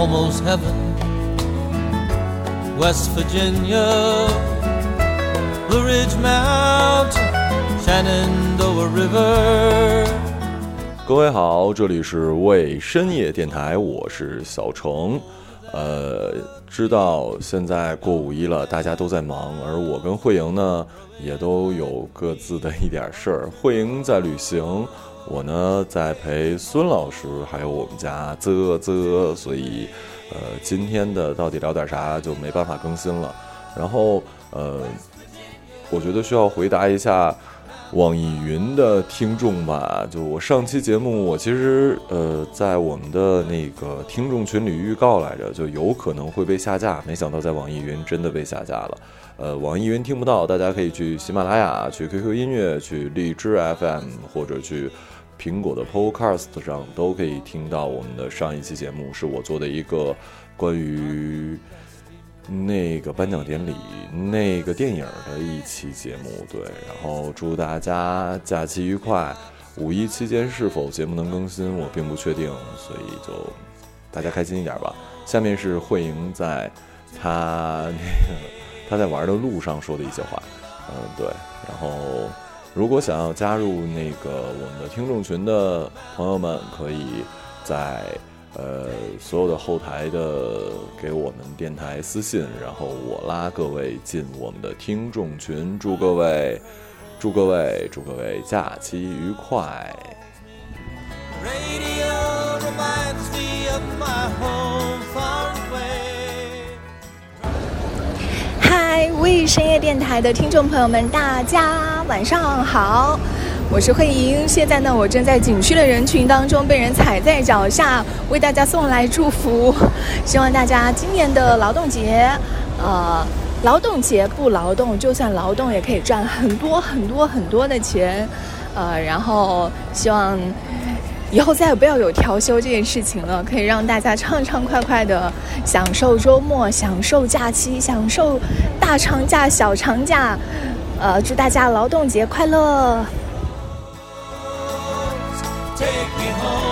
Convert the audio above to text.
almost heaven. West Virginia, Blue Ridge Mountain, Shenandoah River. 各位好，这里是为深夜电台，我是小程。呃，知道现在过五一了，大家都在忙，而我跟慧莹呢，也都有各自的一点事儿。慧莹在旅行，我呢在陪孙老师，还有我们家啧啧，所以，呃，今天的到底聊点啥就没办法更新了。然后，呃，我觉得需要回答一下。网易云的听众吧，就我上期节目，我其实呃在我们的那个听众群里预告来着，就有可能会被下架，没想到在网易云真的被下架了。呃，网易云听不到，大家可以去喜马拉雅、去 QQ 音乐、去荔枝 FM 或者去苹果的 Podcast 上都可以听到我们的上一期节目，是我做的一个关于。那个颁奖典礼，那个电影的一期节目，对，然后祝大家假期愉快。五一期间是否节目能更新，我并不确定，所以就大家开心一点吧。下面是慧莹在她那个她在玩的路上说的一些话，嗯，对。然后如果想要加入那个我们的听众群的朋友们，可以在。呃，所有的后台的给我们电台私信，然后我拉各位进我们的听众群。祝各位，祝各位，祝各位假期愉快。嗨，微深夜电台的听众朋友们，大家晚上好。我是慧莹，现在呢，我正在景区的人群当中被人踩在脚下，为大家送来祝福。希望大家今年的劳动节，呃，劳动节不劳动，就算劳动也可以赚很多很多很多的钱，呃，然后希望以后再也不要有调休这件事情了，可以让大家畅畅快快的享受周末，享受假期，享受大长假、小长假。呃，祝大家劳动节快乐！take me home